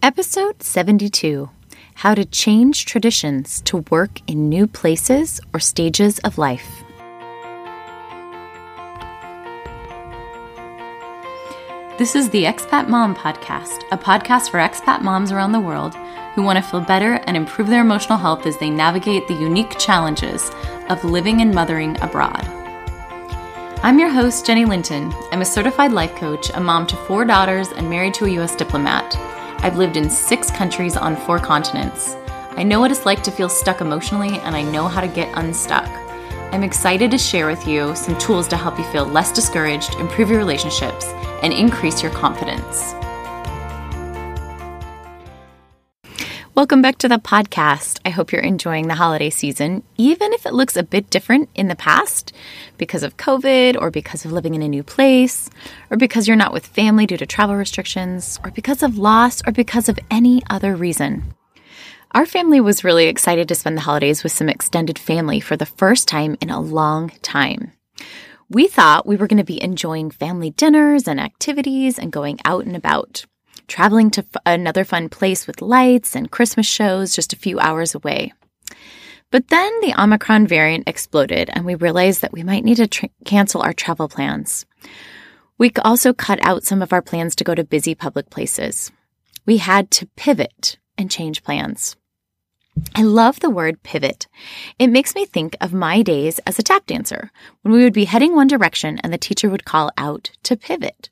Episode 72 How to Change Traditions to Work in New Places or Stages of Life. This is the Expat Mom Podcast, a podcast for expat moms around the world who want to feel better and improve their emotional health as they navigate the unique challenges of living and mothering abroad. I'm your host, Jenny Linton. I'm a certified life coach, a mom to four daughters, and married to a U.S. diplomat. I've lived in six countries on four continents. I know what it's like to feel stuck emotionally, and I know how to get unstuck. I'm excited to share with you some tools to help you feel less discouraged, improve your relationships, and increase your confidence. Welcome back to the podcast. I hope you're enjoying the holiday season, even if it looks a bit different in the past because of COVID or because of living in a new place or because you're not with family due to travel restrictions or because of loss or because of any other reason. Our family was really excited to spend the holidays with some extended family for the first time in a long time. We thought we were going to be enjoying family dinners and activities and going out and about traveling to f- another fun place with lights and Christmas shows just a few hours away. But then the Omicron variant exploded, and we realized that we might need to tr- cancel our travel plans. We also cut out some of our plans to go to busy public places. We had to pivot and change plans. I love the word pivot. It makes me think of my days as a tap dancer when we would be heading one direction and the teacher would call out to pivot.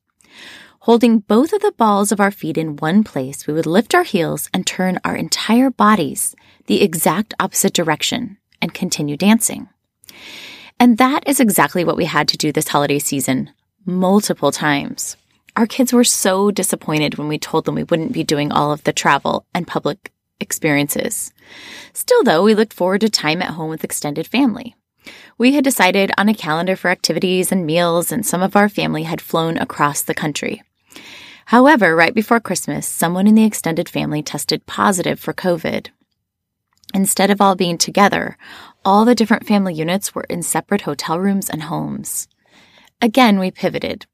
Holding both of the balls of our feet in one place, we would lift our heels and turn our entire bodies the exact opposite direction and continue dancing. And that is exactly what we had to do this holiday season multiple times. Our kids were so disappointed when we told them we wouldn't be doing all of the travel and public experiences. Still, though, we looked forward to time at home with extended family. We had decided on a calendar for activities and meals, and some of our family had flown across the country. However, right before Christmas, someone in the extended family tested positive for COVID. Instead of all being together, all the different family units were in separate hotel rooms and homes. Again, we pivoted.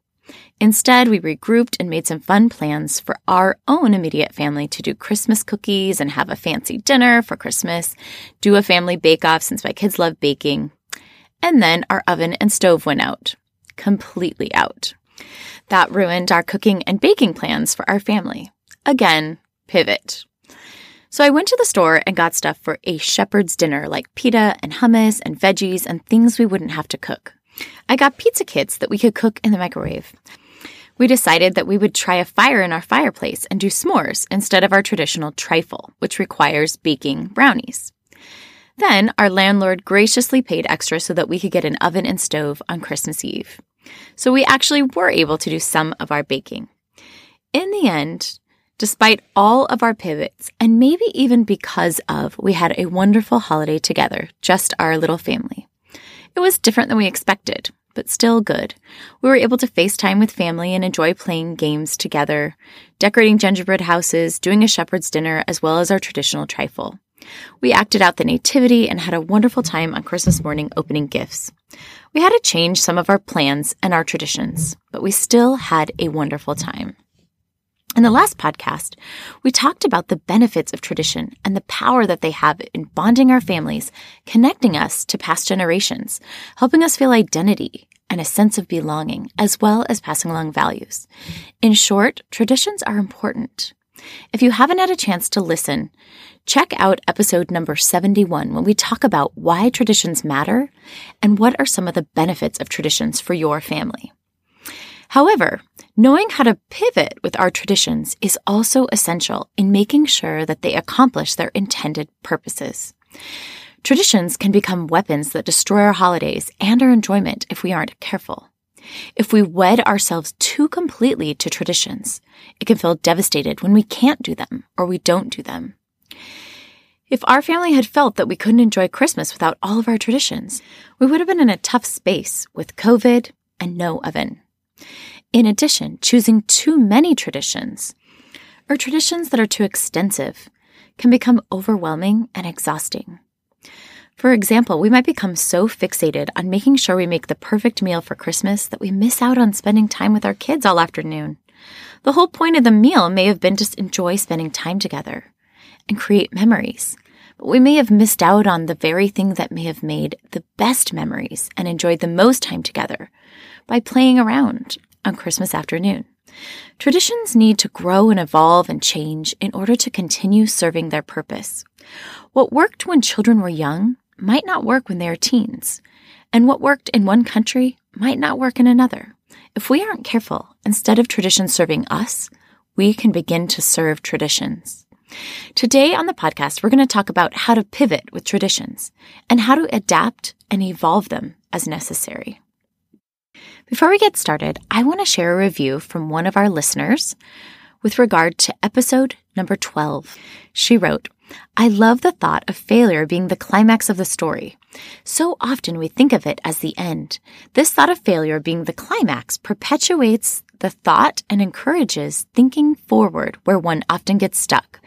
Instead, we regrouped and made some fun plans for our own immediate family to do Christmas cookies and have a fancy dinner for Christmas, do a family bake off since my kids love baking. And then our oven and stove went out. Completely out. That ruined our cooking and baking plans for our family. Again, pivot. So I went to the store and got stuff for a shepherd's dinner like pita and hummus and veggies and things we wouldn't have to cook. I got pizza kits that we could cook in the microwave. We decided that we would try a fire in our fireplace and do s'mores instead of our traditional trifle, which requires baking brownies. Then our landlord graciously paid extra so that we could get an oven and stove on Christmas Eve. So we actually were able to do some of our baking. In the end, despite all of our pivots, and maybe even because of, we had a wonderful holiday together, just our little family. It was different than we expected, but still good. We were able to FaceTime with family and enjoy playing games together, decorating gingerbread houses, doing a shepherd's dinner, as well as our traditional trifle. We acted out the nativity and had a wonderful time on Christmas morning opening gifts. We had to change some of our plans and our traditions, but we still had a wonderful time. In the last podcast, we talked about the benefits of tradition and the power that they have in bonding our families, connecting us to past generations, helping us feel identity and a sense of belonging, as well as passing along values. In short, traditions are important. If you haven't had a chance to listen, check out episode number 71 when we talk about why traditions matter and what are some of the benefits of traditions for your family. However, knowing how to pivot with our traditions is also essential in making sure that they accomplish their intended purposes. Traditions can become weapons that destroy our holidays and our enjoyment if we aren't careful. If we wed ourselves too completely to traditions, it can feel devastated when we can't do them or we don't do them. If our family had felt that we couldn't enjoy Christmas without all of our traditions, we would have been in a tough space with COVID and no oven. In addition, choosing too many traditions or traditions that are too extensive can become overwhelming and exhausting. For example, we might become so fixated on making sure we make the perfect meal for Christmas that we miss out on spending time with our kids all afternoon. The whole point of the meal may have been to enjoy spending time together and create memories. But we may have missed out on the very thing that may have made the best memories and enjoyed the most time together by playing around on Christmas afternoon. Traditions need to grow and evolve and change in order to continue serving their purpose. What worked when children were young might not work when they are teens, and what worked in one country might not work in another. If we aren't careful, instead of traditions serving us, we can begin to serve traditions. Today on the podcast, we're going to talk about how to pivot with traditions and how to adapt and evolve them as necessary. Before we get started, I want to share a review from one of our listeners with regard to episode number 12. She wrote, I love the thought of failure being the climax of the story. So often we think of it as the end. This thought of failure being the climax perpetuates the thought and encourages thinking forward where one often gets stuck.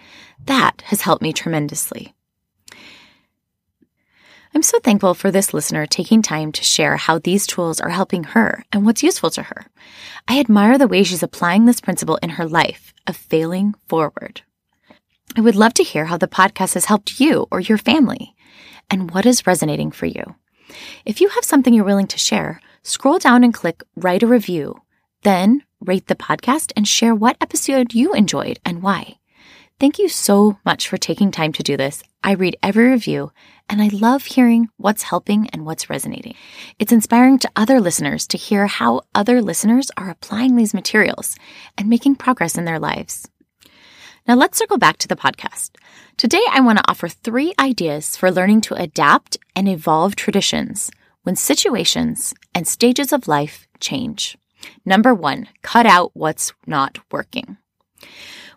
That has helped me tremendously. I'm so thankful for this listener taking time to share how these tools are helping her and what's useful to her. I admire the way she's applying this principle in her life of failing forward. I would love to hear how the podcast has helped you or your family and what is resonating for you. If you have something you're willing to share, scroll down and click write a review. Then rate the podcast and share what episode you enjoyed and why. Thank you so much for taking time to do this. I read every review and I love hearing what's helping and what's resonating. It's inspiring to other listeners to hear how other listeners are applying these materials and making progress in their lives. Now let's circle back to the podcast. Today I want to offer three ideas for learning to adapt and evolve traditions when situations and stages of life change. Number one, cut out what's not working.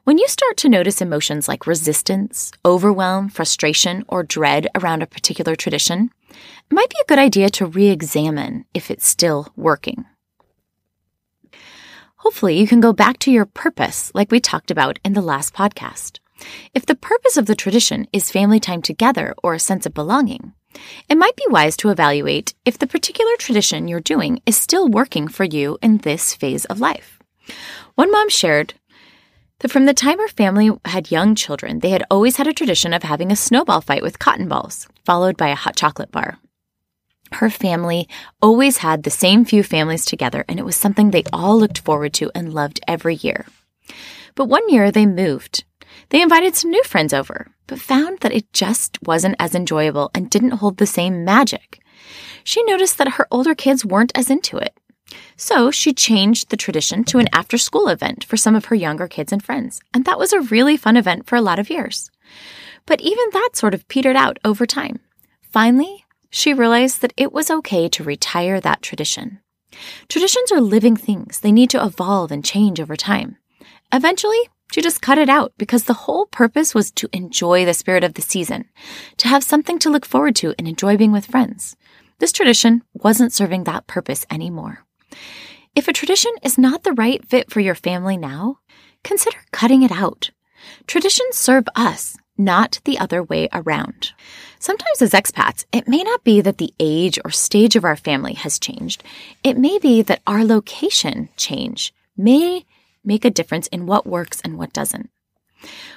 When you start to notice emotions like resistance, overwhelm, frustration, or dread around a particular tradition, it might be a good idea to re examine if it's still working. Hopefully, you can go back to your purpose, like we talked about in the last podcast. If the purpose of the tradition is family time together or a sense of belonging, it might be wise to evaluate if the particular tradition you're doing is still working for you in this phase of life. One mom shared that from the time her family had young children, they had always had a tradition of having a snowball fight with cotton balls, followed by a hot chocolate bar. Her family always had the same few families together, and it was something they all looked forward to and loved every year. But one year they moved. They invited some new friends over, but found that it just wasn't as enjoyable and didn't hold the same magic. She noticed that her older kids weren't as into it. So she changed the tradition to an after school event for some of her younger kids and friends. And that was a really fun event for a lot of years. But even that sort of petered out over time. Finally, she realized that it was okay to retire that tradition. Traditions are living things. They need to evolve and change over time. Eventually, she just cut it out because the whole purpose was to enjoy the spirit of the season, to have something to look forward to and enjoy being with friends. This tradition wasn't serving that purpose anymore. If a tradition is not the right fit for your family now, consider cutting it out. Traditions serve us, not the other way around. Sometimes, as expats, it may not be that the age or stage of our family has changed. It may be that our location change may make a difference in what works and what doesn't.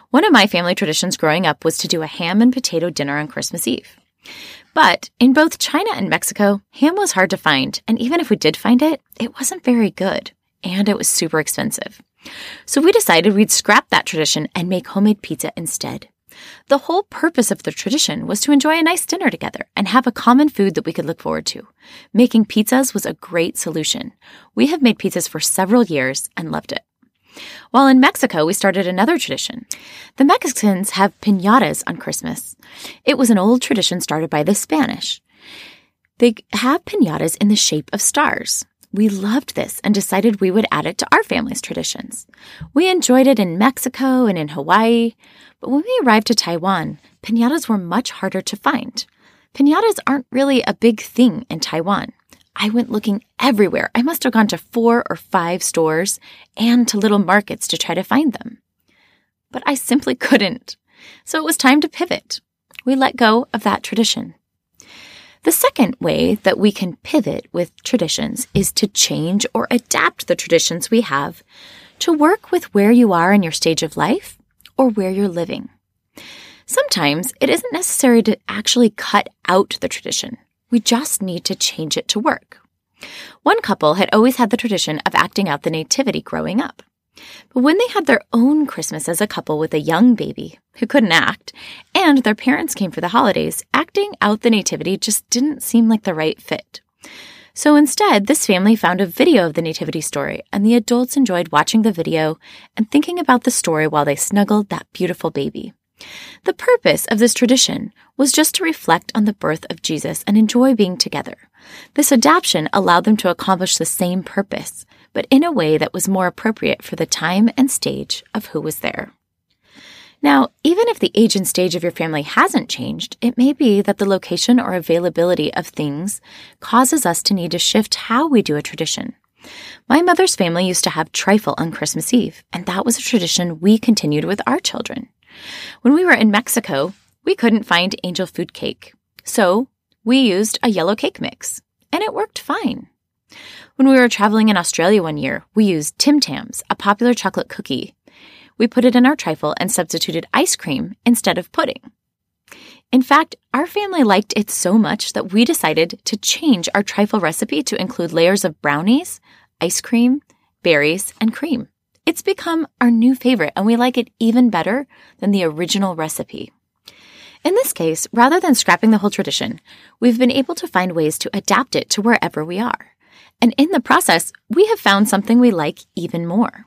One of my family traditions growing up was to do a ham and potato dinner on Christmas Eve. But in both China and Mexico, ham was hard to find, and even if we did find it, it wasn't very good, and it was super expensive. So we decided we'd scrap that tradition and make homemade pizza instead. The whole purpose of the tradition was to enjoy a nice dinner together and have a common food that we could look forward to. Making pizzas was a great solution. We have made pizzas for several years and loved it. While in Mexico, we started another tradition. The Mexicans have pinatas on Christmas. It was an old tradition started by the Spanish. They have pinatas in the shape of stars. We loved this and decided we would add it to our family's traditions. We enjoyed it in Mexico and in Hawaii, but when we arrived to Taiwan, pinatas were much harder to find. Pinatas aren't really a big thing in Taiwan. I went looking everywhere. I must have gone to four or five stores and to little markets to try to find them. But I simply couldn't. So it was time to pivot. We let go of that tradition. The second way that we can pivot with traditions is to change or adapt the traditions we have to work with where you are in your stage of life or where you're living. Sometimes it isn't necessary to actually cut out the tradition. We just need to change it to work. One couple had always had the tradition of acting out the nativity growing up. But when they had their own Christmas as a couple with a young baby who couldn't act, and their parents came for the holidays, acting out the nativity just didn't seem like the right fit. So instead, this family found a video of the nativity story, and the adults enjoyed watching the video and thinking about the story while they snuggled that beautiful baby. The purpose of this tradition was just to reflect on the birth of Jesus and enjoy being together. This adaptation allowed them to accomplish the same purpose, but in a way that was more appropriate for the time and stage of who was there. Now, even if the age and stage of your family hasn't changed, it may be that the location or availability of things causes us to need to shift how we do a tradition. My mother's family used to have trifle on Christmas Eve, and that was a tradition we continued with our children. When we were in Mexico, we couldn't find angel food cake, so we used a yellow cake mix, and it worked fine. When we were traveling in Australia one year, we used Tim Tams, a popular chocolate cookie. We put it in our trifle and substituted ice cream instead of pudding. In fact, our family liked it so much that we decided to change our trifle recipe to include layers of brownies, ice cream, berries, and cream. It's become our new favorite, and we like it even better than the original recipe. In this case, rather than scrapping the whole tradition, we've been able to find ways to adapt it to wherever we are. And in the process, we have found something we like even more.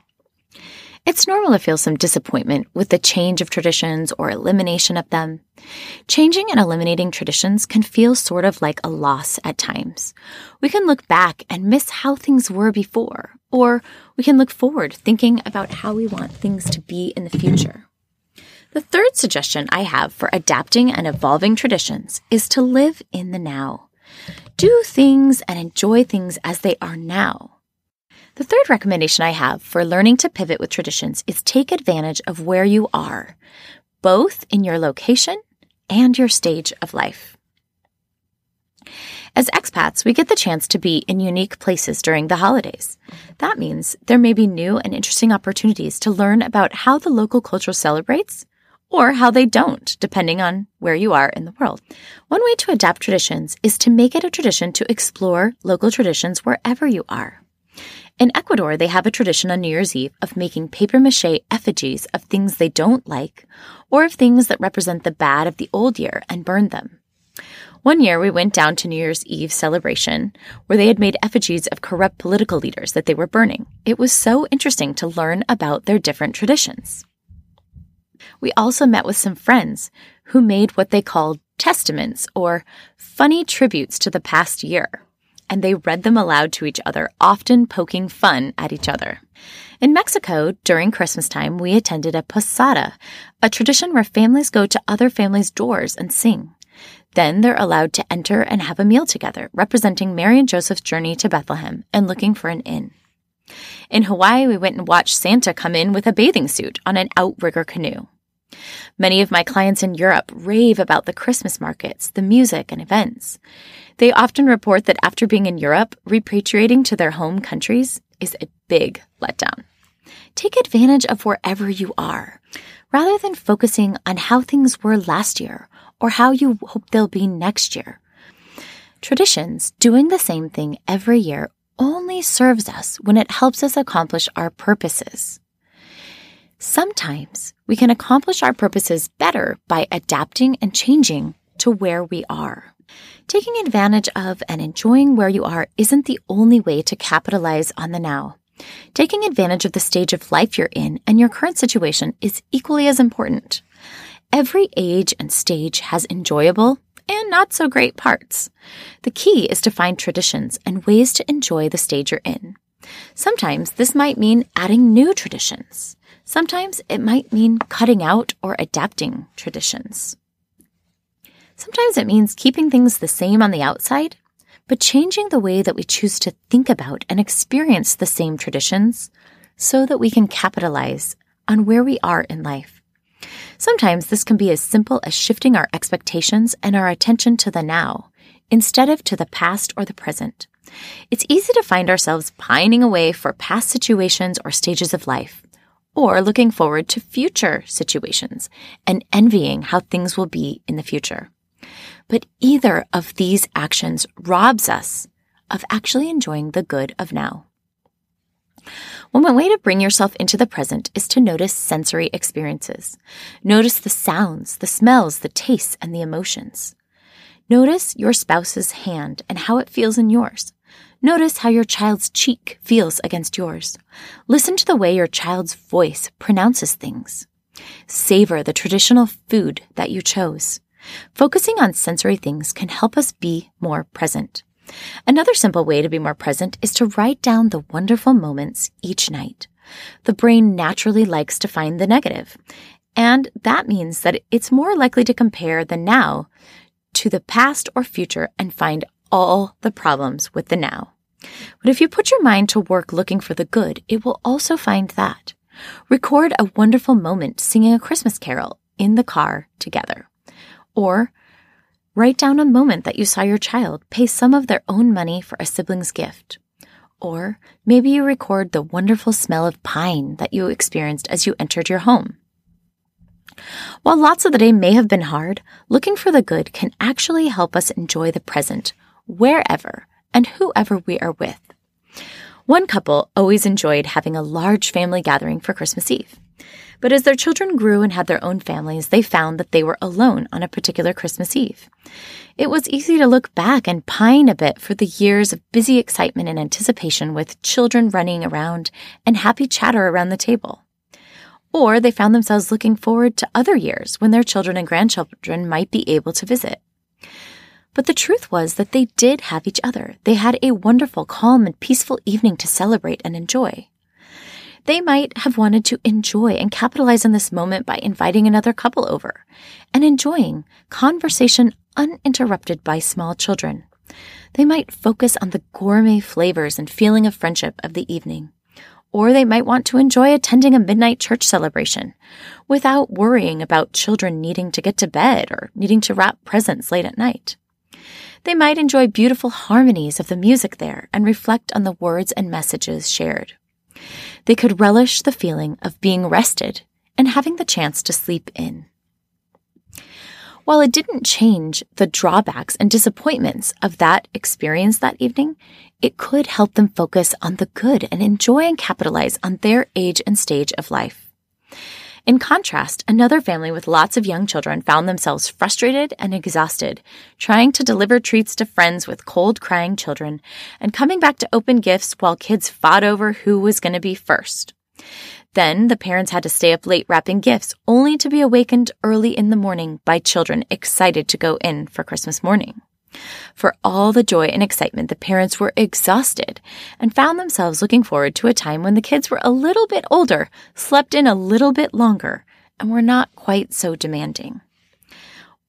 It's normal to feel some disappointment with the change of traditions or elimination of them. Changing and eliminating traditions can feel sort of like a loss at times. We can look back and miss how things were before, or we can look forward thinking about how we want things to be in the future. The third suggestion I have for adapting and evolving traditions is to live in the now do things and enjoy things as they are now. The third recommendation I have for learning to pivot with traditions is take advantage of where you are, both in your location and your stage of life. As expats, we get the chance to be in unique places during the holidays. That means there may be new and interesting opportunities to learn about how the local culture celebrates or how they don't, depending on where you are in the world. One way to adapt traditions is to make it a tradition to explore local traditions wherever you are. In Ecuador, they have a tradition on New Year's Eve of making paper mache effigies of things they don't like or of things that represent the bad of the old year and burn them. One year, we went down to New Year's Eve celebration where they had made effigies of corrupt political leaders that they were burning. It was so interesting to learn about their different traditions. We also met with some friends who made what they called testaments or funny tributes to the past year, and they read them aloud to each other, often poking fun at each other. In Mexico, during Christmas time, we attended a posada, a tradition where families go to other families' doors and sing. Then they're allowed to enter and have a meal together, representing Mary and Joseph's journey to Bethlehem and looking for an inn. In Hawaii, we went and watched Santa come in with a bathing suit on an outrigger canoe. Many of my clients in Europe rave about the Christmas markets, the music, and events. They often report that after being in Europe, repatriating to their home countries is a big letdown. Take advantage of wherever you are, rather than focusing on how things were last year or how you hope they'll be next year. Traditions, doing the same thing every year, only serves us when it helps us accomplish our purposes. Sometimes we can accomplish our purposes better by adapting and changing to where we are. Taking advantage of and enjoying where you are isn't the only way to capitalize on the now. Taking advantage of the stage of life you're in and your current situation is equally as important. Every age and stage has enjoyable and not so great parts. The key is to find traditions and ways to enjoy the stage you're in. Sometimes this might mean adding new traditions. Sometimes it might mean cutting out or adapting traditions. Sometimes it means keeping things the same on the outside, but changing the way that we choose to think about and experience the same traditions so that we can capitalize on where we are in life. Sometimes this can be as simple as shifting our expectations and our attention to the now instead of to the past or the present. It's easy to find ourselves pining away for past situations or stages of life, or looking forward to future situations and envying how things will be in the future. But either of these actions robs us of actually enjoying the good of now. One way to bring yourself into the present is to notice sensory experiences. Notice the sounds, the smells, the tastes, and the emotions. Notice your spouse's hand and how it feels in yours. Notice how your child's cheek feels against yours. Listen to the way your child's voice pronounces things. Savor the traditional food that you chose. Focusing on sensory things can help us be more present. Another simple way to be more present is to write down the wonderful moments each night. The brain naturally likes to find the negative, and that means that it's more likely to compare the now to the past or future and find all the problems with the now. But if you put your mind to work looking for the good, it will also find that. Record a wonderful moment singing a Christmas carol in the car together. Or write down a moment that you saw your child pay some of their own money for a sibling's gift. Or maybe you record the wonderful smell of pine that you experienced as you entered your home. While lots of the day may have been hard, looking for the good can actually help us enjoy the present wherever and whoever we are with. One couple always enjoyed having a large family gathering for Christmas Eve. But as their children grew and had their own families, they found that they were alone on a particular Christmas Eve. It was easy to look back and pine a bit for the years of busy excitement and anticipation with children running around and happy chatter around the table. Or they found themselves looking forward to other years when their children and grandchildren might be able to visit. But the truth was that they did have each other. They had a wonderful, calm, and peaceful evening to celebrate and enjoy. They might have wanted to enjoy and capitalize on this moment by inviting another couple over and enjoying conversation uninterrupted by small children. They might focus on the gourmet flavors and feeling of friendship of the evening. Or they might want to enjoy attending a midnight church celebration without worrying about children needing to get to bed or needing to wrap presents late at night. They might enjoy beautiful harmonies of the music there and reflect on the words and messages shared. They could relish the feeling of being rested and having the chance to sleep in. While it didn't change the drawbacks and disappointments of that experience that evening, it could help them focus on the good and enjoy and capitalize on their age and stage of life. In contrast, another family with lots of young children found themselves frustrated and exhausted, trying to deliver treats to friends with cold, crying children, and coming back to open gifts while kids fought over who was going to be first. Then the parents had to stay up late wrapping gifts, only to be awakened early in the morning by children excited to go in for Christmas morning. For all the joy and excitement, the parents were exhausted and found themselves looking forward to a time when the kids were a little bit older, slept in a little bit longer, and were not quite so demanding.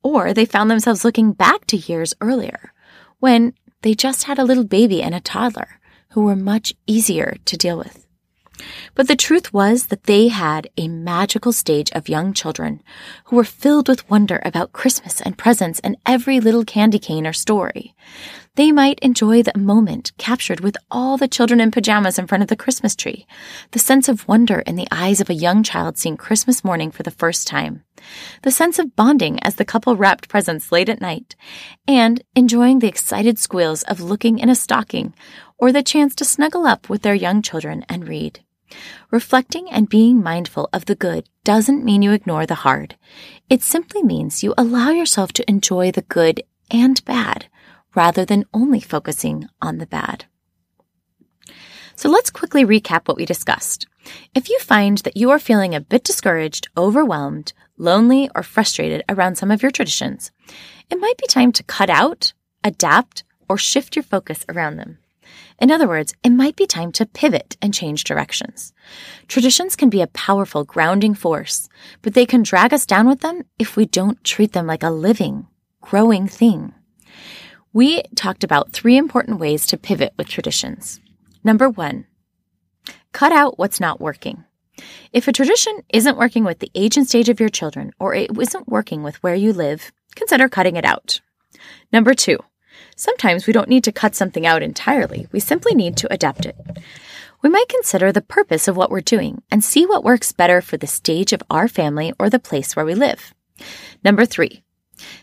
Or they found themselves looking back to years earlier when they just had a little baby and a toddler who were much easier to deal with. But the truth was that they had a magical stage of young children who were filled with wonder about Christmas and presents and every little candy cane or story. They might enjoy the moment captured with all the children in pajamas in front of the Christmas tree, the sense of wonder in the eyes of a young child seeing Christmas morning for the first time, the sense of bonding as the couple wrapped presents late at night, and enjoying the excited squeals of looking in a stocking or the chance to snuggle up with their young children and read. Reflecting and being mindful of the good doesn't mean you ignore the hard. It simply means you allow yourself to enjoy the good and bad rather than only focusing on the bad. So let's quickly recap what we discussed. If you find that you are feeling a bit discouraged, overwhelmed, lonely, or frustrated around some of your traditions, it might be time to cut out, adapt, or shift your focus around them. In other words, it might be time to pivot and change directions. Traditions can be a powerful grounding force, but they can drag us down with them if we don't treat them like a living, growing thing. We talked about three important ways to pivot with traditions. Number one, cut out what's not working. If a tradition isn't working with the age and stage of your children, or it isn't working with where you live, consider cutting it out. Number two, Sometimes we don't need to cut something out entirely, we simply need to adapt it. We might consider the purpose of what we're doing and see what works better for the stage of our family or the place where we live. Number three,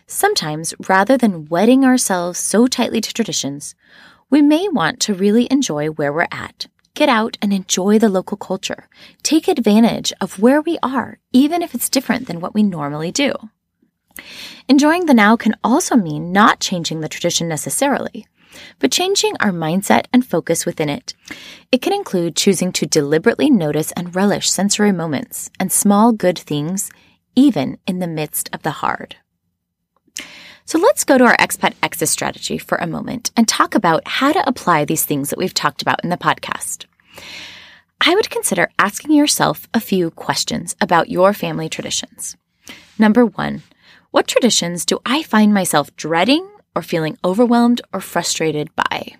sometimes rather than wedding ourselves so tightly to traditions, we may want to really enjoy where we're at. Get out and enjoy the local culture. Take advantage of where we are, even if it's different than what we normally do. Enjoying the now can also mean not changing the tradition necessarily, but changing our mindset and focus within it. It can include choosing to deliberately notice and relish sensory moments and small good things, even in the midst of the hard. So let's go to our expat exit strategy for a moment and talk about how to apply these things that we've talked about in the podcast. I would consider asking yourself a few questions about your family traditions. Number one, what traditions do I find myself dreading or feeling overwhelmed or frustrated by?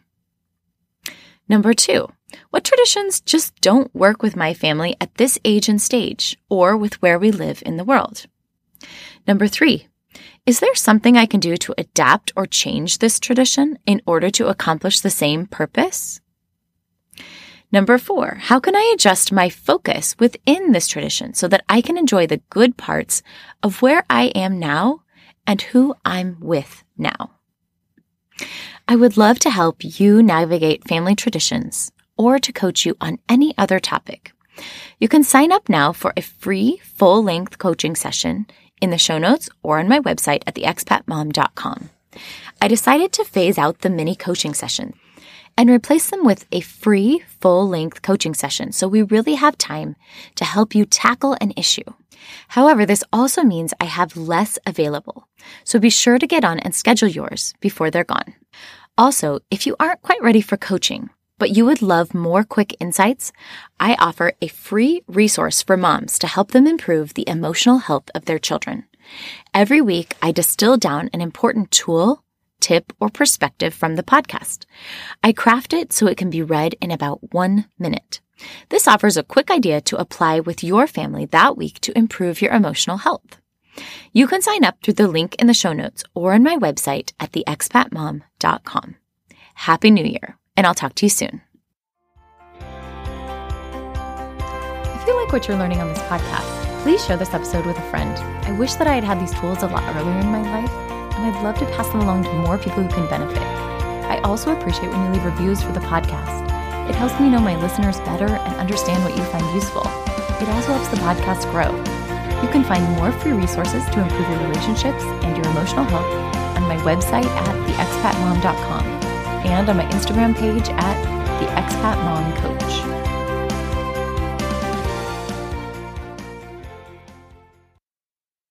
Number two, what traditions just don't work with my family at this age and stage or with where we live in the world? Number three, is there something I can do to adapt or change this tradition in order to accomplish the same purpose? Number four, how can I adjust my focus within this tradition so that I can enjoy the good parts of where I am now and who I'm with now? I would love to help you navigate family traditions or to coach you on any other topic. You can sign up now for a free full length coaching session in the show notes or on my website at theexpatmom.com. I decided to phase out the mini coaching session and replace them with a free full length coaching session so we really have time to help you tackle an issue. However, this also means I have less available, so be sure to get on and schedule yours before they're gone. Also, if you aren't quite ready for coaching, but you would love more quick insights, I offer a free resource for moms to help them improve the emotional health of their children. Every week, I distill down an important tool tip, or perspective from the podcast. I craft it so it can be read in about one minute. This offers a quick idea to apply with your family that week to improve your emotional health. You can sign up through the link in the show notes or on my website at theexpatmom.com. Happy New Year, and I'll talk to you soon. If you like what you're learning on this podcast, please share this episode with a friend. I wish that I had had these tools a lot earlier in my life and I'd love to pass them along to more people who can benefit. I also appreciate when you leave reviews for the podcast. It helps me know my listeners better and understand what you find useful. It also helps the podcast grow. You can find more free resources to improve your relationships and your emotional health on my website at theexpatmom.com and on my Instagram page at theexpatmomcoach.